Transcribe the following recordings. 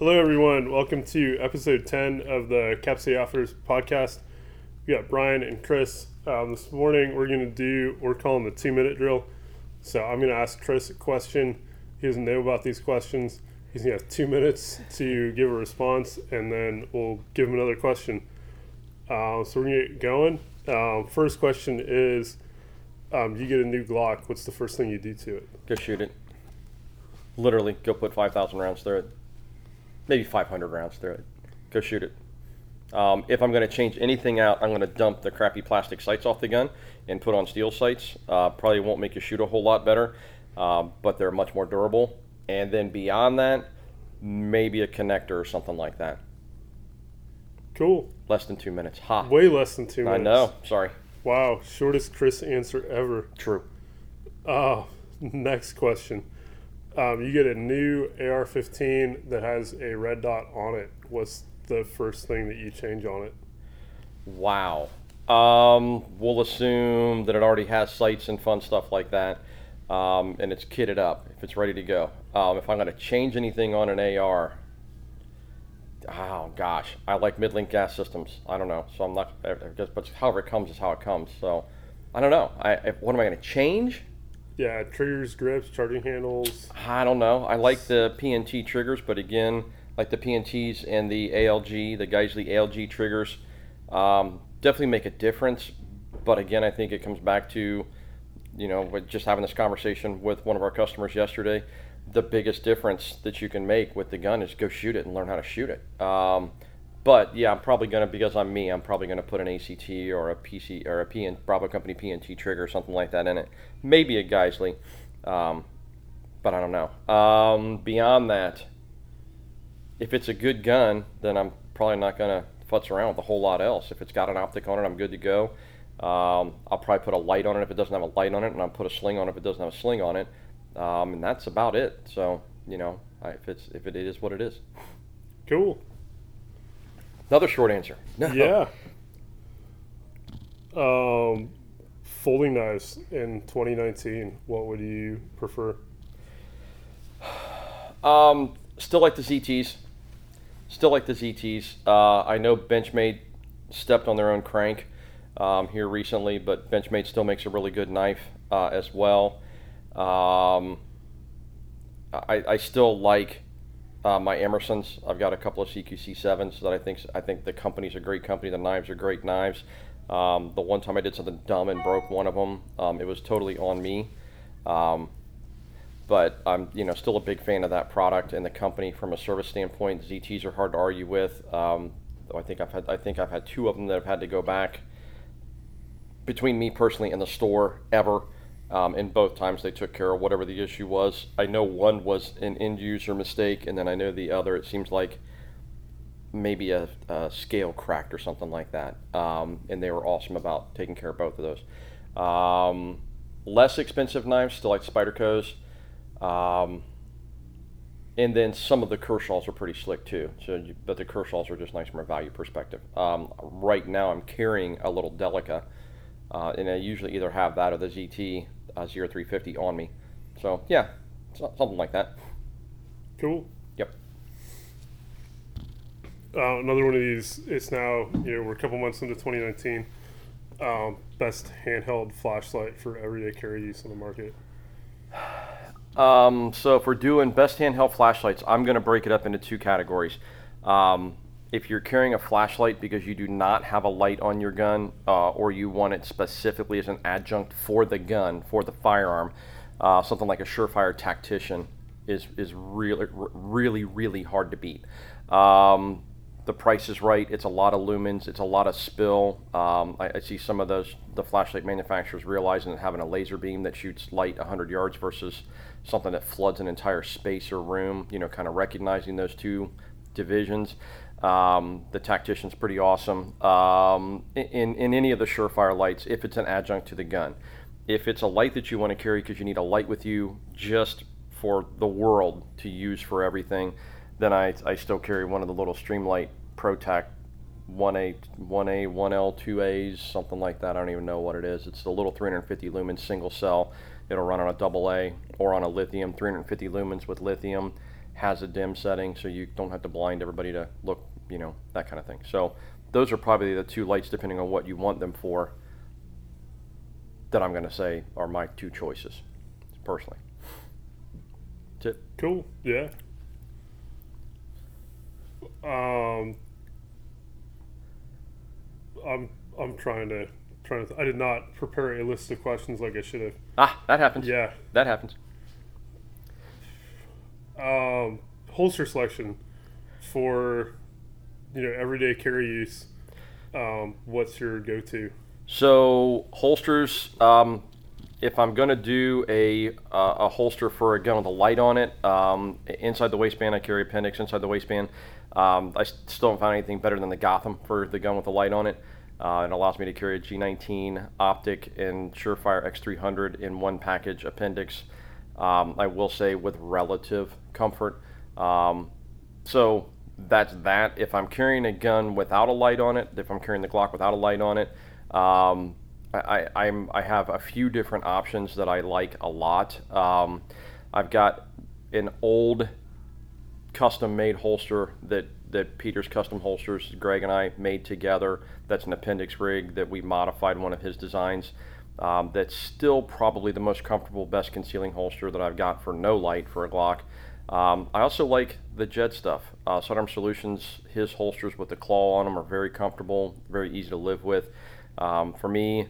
Hello, everyone. Welcome to episode 10 of the Capsay Offers podcast. We got Brian and Chris. Um, this morning, we're going to do, we're calling the two minute drill. So I'm going to ask Chris a question. He doesn't know about these questions. He's going to have two minutes to give a response, and then we'll give him another question. Uh, so we're going to get going. Um, first question is um, you get a new Glock. What's the first thing you do to it? Go shoot it. Literally, go put 5,000 rounds through it. Maybe 500 rounds through it. Go shoot it. Um, if I'm going to change anything out, I'm going to dump the crappy plastic sights off the gun and put on steel sights. Uh, probably won't make you shoot a whole lot better, um, but they're much more durable. And then beyond that, maybe a connector or something like that. Cool. Less than two minutes. Ha. Way less than two I minutes. know. Sorry. Wow, shortest Chris answer ever. True. Oh, next question. Um, you get a new AR-15 that has a red dot on it. What's the first thing that you change on it? Wow. Um, we'll assume that it already has sights and fun stuff like that, um, and it's kitted up if it's ready to go. Um, if I'm going to change anything on an AR, oh gosh, I like mid-link gas systems. I don't know, so I'm not. But however it comes is how it comes. So I don't know. I if, what am I going to change? Yeah, triggers, grips, charging handles. I don't know. I like the PNT triggers, but again, like the PNTs and the ALG, the Geissele ALG triggers, um, definitely make a difference. But again, I think it comes back to, you know, just having this conversation with one of our customers yesterday. The biggest difference that you can make with the gun is go shoot it and learn how to shoot it. Um, but yeah, I'm probably gonna because I'm me. I'm probably gonna put an ACT or a PC or a PN Bravo Company PNT trigger or something like that in it. Maybe a Geissele, um, but I don't know. Um, beyond that, if it's a good gun, then I'm probably not gonna futz around with a whole lot else. If it's got an optic on it, I'm good to go. Um, I'll probably put a light on it if it doesn't have a light on it, and I'll put a sling on it if it doesn't have a sling on it, um, and that's about it. So you know, if it's if it is what it is. Cool. Another short answer. No. Yeah. Um, folding knives in 2019. What would you prefer? Um, still like the ZTs. Still like the ZTs. Uh, I know Benchmade stepped on their own crank um, here recently, but Benchmade still makes a really good knife uh, as well. Um, I, I still like uh, my Emersons. I've got a couple of CQC sevens that I think I think the company's a great company. The knives are great knives. Um, the one time I did something dumb and broke one of them, um, it was totally on me. Um, but I'm you know still a big fan of that product and the company from a service standpoint. ZTs are hard to argue with. Um, I think I've had I think I've had two of them that have had to go back between me personally and the store ever. Um, and both times they took care of whatever the issue was. I know one was an end user mistake, and then I know the other. It seems like maybe a, a scale cracked or something like that. Um, and they were awesome about taking care of both of those. Um, less expensive knives, still like Spyderco's. Um, and then some of the Kershaws are pretty slick too. So, but the Kershaws are just nice from a value perspective. Um, right now, I'm carrying a little Delica, uh, and I usually either have that or the ZT uh, 0350 on me. So yeah, something like that. Cool. Yep. Uh, another one of these. It's now you know we're a couple months into 2019. Um, best handheld flashlight for everyday carry use on the market. Um, so if we're doing best handheld flashlights, I'm going to break it up into two categories. Um, if you're carrying a flashlight because you do not have a light on your gun, uh, or you want it specifically as an adjunct for the gun, for the firearm, uh, something like a Surefire Tactician is is really, really, really hard to beat. Um, the price is right. It's a lot of lumens. It's a lot of spill. Um, I, I see some of those the flashlight manufacturers realizing that having a laser beam that shoots light 100 yards versus something that floods an entire space or room. You know, kind of recognizing those two divisions. Um, the tactician's pretty awesome. Um, in, in any of the Surefire lights, if it's an adjunct to the gun, if it's a light that you want to carry because you need a light with you just for the world to use for everything, then I, I still carry one of the little Streamlight ProTac 1A, 1A, 1L, 2As, something like that. I don't even know what it is. It's the little 350 lumen single cell. It'll run on a double A or on a lithium, 350 lumens with lithium has a dim setting, so you don't have to blind everybody to look, you know, that kind of thing. So those are probably the two lights, depending on what you want them for. That I'm going to say are my two choices, personally. That's it. Cool. Yeah. Um, I'm I'm trying to trying to. I did not prepare a list of questions like I should have. Ah, that happens. Yeah. That happens. Um, holster selection for you know everyday carry use. Um, what's your go-to? So holsters, um, if I'm going to do a uh, a holster for a gun with a light on it, um, inside the waistband I carry appendix. Inside the waistband, um, I still don't find anything better than the Gotham for the gun with a light on it. Uh, it allows me to carry a G19 optic and Surefire X300 in one package appendix. Um, I will say with relative comfort. Um, so that's that. If I'm carrying a gun without a light on it, if I'm carrying the Glock without a light on it, um, I, I'm, I have a few different options that I like a lot. Um, I've got an old custom made holster that that Peter's Custom Holsters, Greg and I made together. That's an appendix rig that we modified one of his designs. Um, that's still probably the most comfortable, best concealing holster that I've got for no light for a Glock. Um, I also like the Jet stuff. Uh, Sidearm Solutions, his holsters with the claw on them are very comfortable, very easy to live with. Um, for me,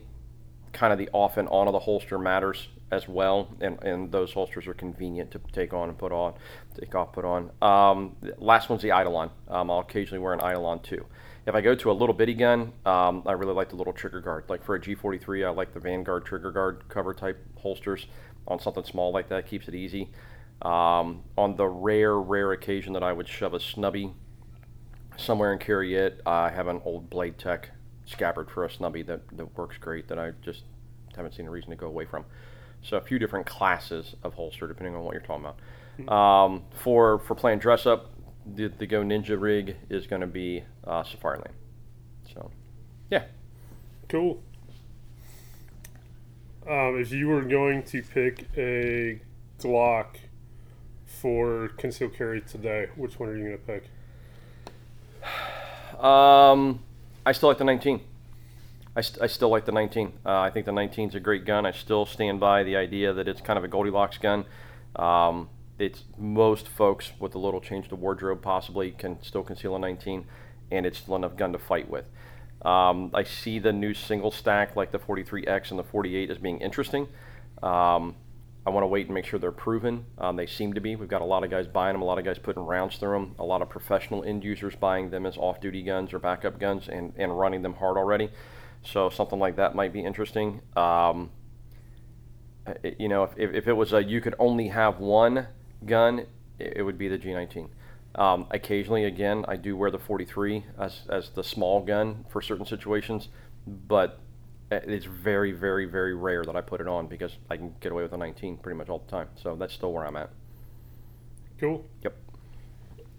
kind of the off and on of the holster matters as well, and, and those holsters are convenient to take on and put on, take off, put on. Um, last one's the Eidolon. Um, I'll occasionally wear an Eidolon too. If I go to a little bitty gun, um, I really like the little trigger guard. Like for a G43, I like the Vanguard trigger guard cover type holsters. On something small like that, keeps it easy. Um, on the rare, rare occasion that I would shove a snubby somewhere and carry it, I have an old Blade Tech scabbard for a snubby that, that works great that I just haven't seen a reason to go away from. So a few different classes of holster depending on what you're talking about. Um, for for playing dress up, the, the Go Ninja rig is going to be uh, Safariland. So, yeah. Cool. Um, if you were going to pick a Glock for concealed carry today, which one are you going to pick? Um, I still like the 19. I, st- I still like the 19. Uh, I think the 19 is a great gun. I still stand by the idea that it's kind of a Goldilocks gun. Um, it's most folks with a little change to wardrobe possibly can still conceal a 19, and it's still enough gun to fight with. Um, I see the new single stack like the 43X and the 48 as being interesting. Um, I want to wait and make sure they're proven. Um, they seem to be. We've got a lot of guys buying them, a lot of guys putting rounds through them, a lot of professional end users buying them as off duty guns or backup guns and, and running them hard already. So something like that might be interesting. Um, you know, if, if, it was a you could only have one gun, it would be the G19. Um, occasionally, again, I do wear the 43 as, as the small gun for certain situations, but it's very, very, very rare that I put it on because I can get away with a 19 pretty much all the time. So that's still where I'm at. Cool. Yep.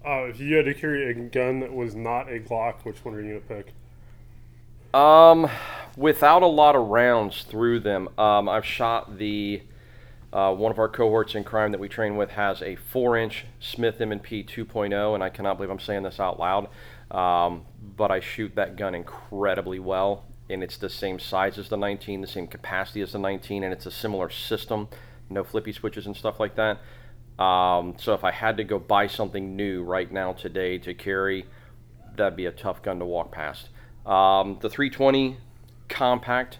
Uh, if you had to carry a gun that was not a Glock, which one are you going to pick? Um, without a lot of rounds through them, um, I've shot the uh, one of our cohorts in crime that we train with has a four-inch Smith M&P 2.0, and I cannot believe I'm saying this out loud. Um, but I shoot that gun incredibly well, and it's the same size as the 19, the same capacity as the 19, and it's a similar system, no flippy switches and stuff like that. Um, so if I had to go buy something new right now today to carry, that'd be a tough gun to walk past. Um, the 320 compact,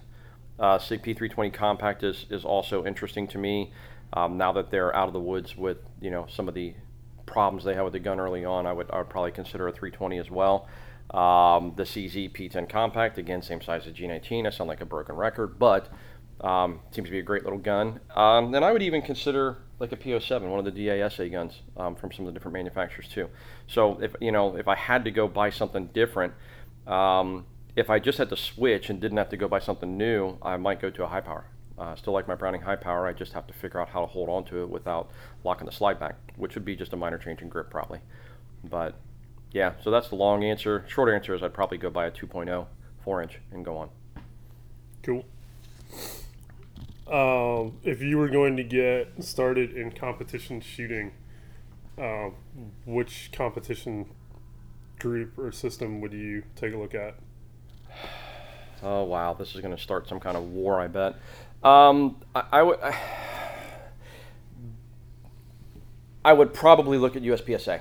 uh, SIG P320 compact is, is also interesting to me. Um, now that they're out of the woods with you know some of the problems they had with the gun early on, I would I would probably consider a 320 as well. Um, the CZ P10 compact, again same size as G19. I sound like a broken record, but um, seems to be a great little gun. Um, and I would even consider like a PO7, one of the DASA guns um, from some of the different manufacturers too. So if you know if I had to go buy something different, um, if I just had to switch and didn't have to go buy something new, I might go to a high power. Uh, still like my Browning high power. I just have to figure out how to hold on to it without locking the slide back, which would be just a minor change in grip probably. But yeah, so that's the long answer. Short answer is I'd probably go buy a 2.0 4 inch and go on. Cool. Um, if you were going to get started in competition shooting, uh, which competition group or system would you take a look at? Oh wow, this is going to start some kind of war, I bet. Um, I, I would. I, I would probably look at USPSA.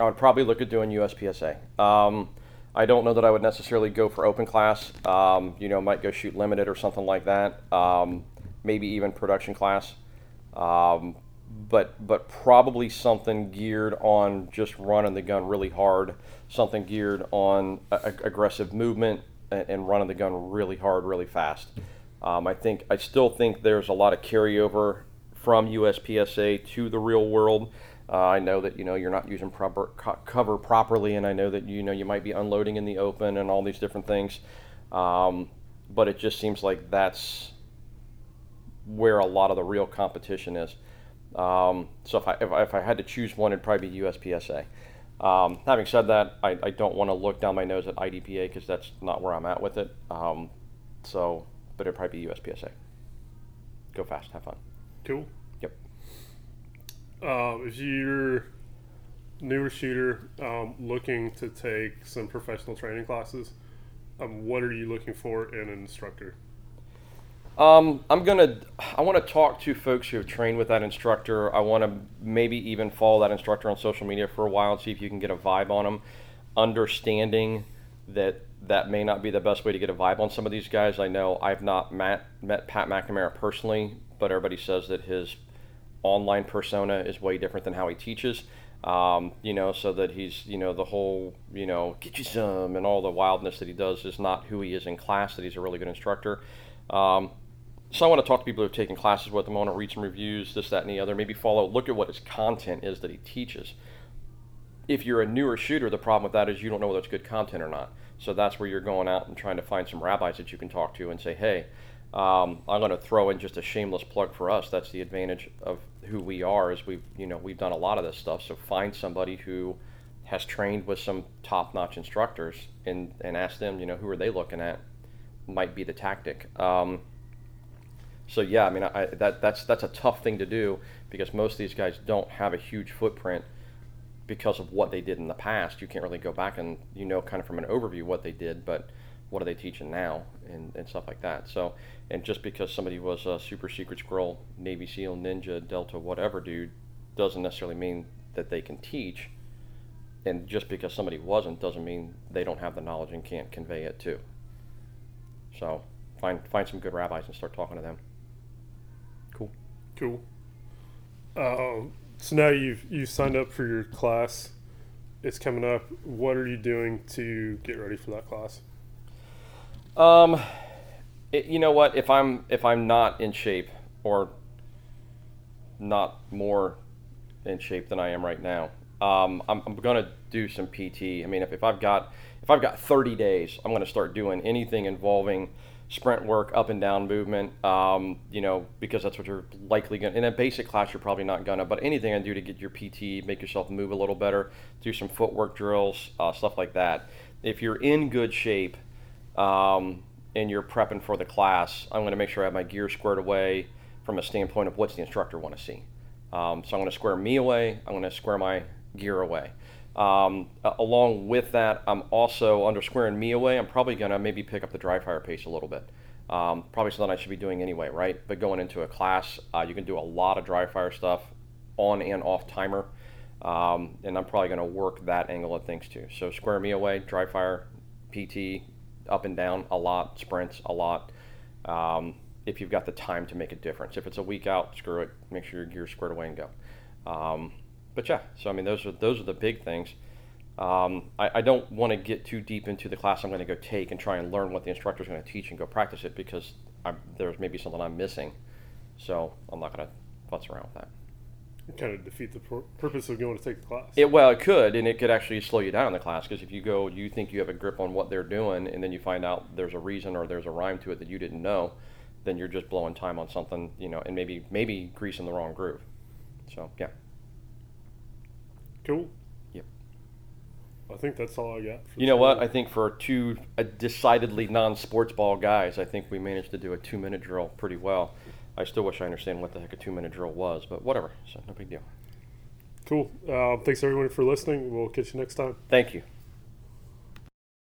I would probably look at doing USPSA. Um, I don't know that I would necessarily go for open class. Um, you know, might go shoot limited or something like that. Um, maybe even production class. Um, but but probably something geared on just running the gun really hard. Something geared on a, aggressive movement and, and, running the gun really hard, really fast. Um, I think I still think there's a lot of carryover from USPSA to the real world. Uh, I know that you know you're not using proper co- cover properly, and I know that you know you might be unloading in the open and all these different things. Um, but it just seems like that's where a lot of the real competition is. Um, so if I, if I, if, I, had to choose one, it'd probably be USPSA. Um, having said that, I, I don't want to look down my nose at IDPA because that's not where I'm at with it. Um, so, but it'd probably be USPSA. Go fast, have fun. Cool. Um, if you're newer shooter um, looking to take some professional training classes, um, what are you looking for in an instructor? Um, I'm gonna. I want to talk to folks who have trained with that instructor. I want to maybe even follow that instructor on social media for a while and see if you can get a vibe on them. Understanding that that may not be the best way to get a vibe on some of these guys. I know I've not met met Pat McNamara personally, but everybody says that his online persona is way different than how he teaches. Um, you know, so that he's, you know, the whole, you know, get you some and all the wildness that he does is not who he is in class, that he's a really good instructor. Um, so I want to talk to people who have taken classes with him. I want to read some reviews, this, that, and the other. Maybe follow, look at what his content is that he teaches. If you're a newer shooter, the problem with that is you don't know whether it's good content or not. So that's where you're going out and trying to find some rabbis that you can talk to and say, hey, um, I'm going to throw in just a shameless plug for us. That's the advantage of who we are is we've you know we've done a lot of this stuff. So find somebody who has trained with some top-notch instructors and and ask them you know who are they looking at might be the tactic. Um, so yeah, I mean I, that that's that's a tough thing to do because most of these guys don't have a huge footprint because of what they did in the past. You can't really go back and you know kind of from an overview what they did, but what are they teaching now and, and stuff like that. So, and just because somebody was a super secret squirrel, Navy SEAL, Ninja, Delta, whatever dude, doesn't necessarily mean that they can teach. And just because somebody wasn't doesn't mean they don't have the knowledge and can't convey it too. So, find find some good rabbis and start talking to them. Cool. Cool. Uh, so now you've you signed up for your class. It's coming up. What are you doing to get ready for that class? Um, it, you know what? If I'm if I'm not in shape or not more in shape than I am right now, um, I'm, I'm gonna do some PT. I mean, if, if I've got if I've got 30 days, I'm gonna start doing anything involving sprint work, up and down movement. Um, you know, because that's what you're likely gonna. In a basic class, you're probably not gonna. But anything I do to get your PT, make yourself move a little better, do some footwork drills, uh, stuff like that. If you're in good shape um, and you're prepping for the class, I'm going to make sure I have my gear squared away from a standpoint of what's the instructor want to see. Um, so I'm going to square me away. I'm going to square my gear away. Um, along with that, I'm also under squaring me away. I'm probably going to maybe pick up the dry fire pace a little bit. Um, probably something I should be doing anyway, right? But going into a class, uh, you can do a lot of dry fire stuff on and off timer. Um, and I'm probably going to work that angle of things too. So square me away, dry fire, PT, up and down a lot, sprints a lot. Um, if you've got the time to make a difference. If it's a week out, screw it. Make sure your gear's squared away and go. Um, but yeah, so I mean, those are those are the big things. Um, I, I, don't want to get too deep into the class I'm going to go take and try and learn what the instructor is going to teach and go practice it because I'm, there's maybe something I'm missing. So I'm not going to futz around with that kind of defeat the purpose of going to take the class. It well, it could, and it could actually slow you down in the class because if you go, you think you have a grip on what they're doing, and then you find out there's a reason or there's a rhyme to it that you didn't know, then you're just blowing time on something, you know, and maybe maybe greasing the wrong groove. So yeah. Cool. Yep. I think that's all I got. you know what? I think for two uh, decidedly non-sports ball guys, I think we managed to do a two-minute drill pretty well. I still wish I understand what the heck a two minute drill was, but whatever. So no big deal. Cool. Uh, thanks everyone for listening. We'll catch you next time. Thank you.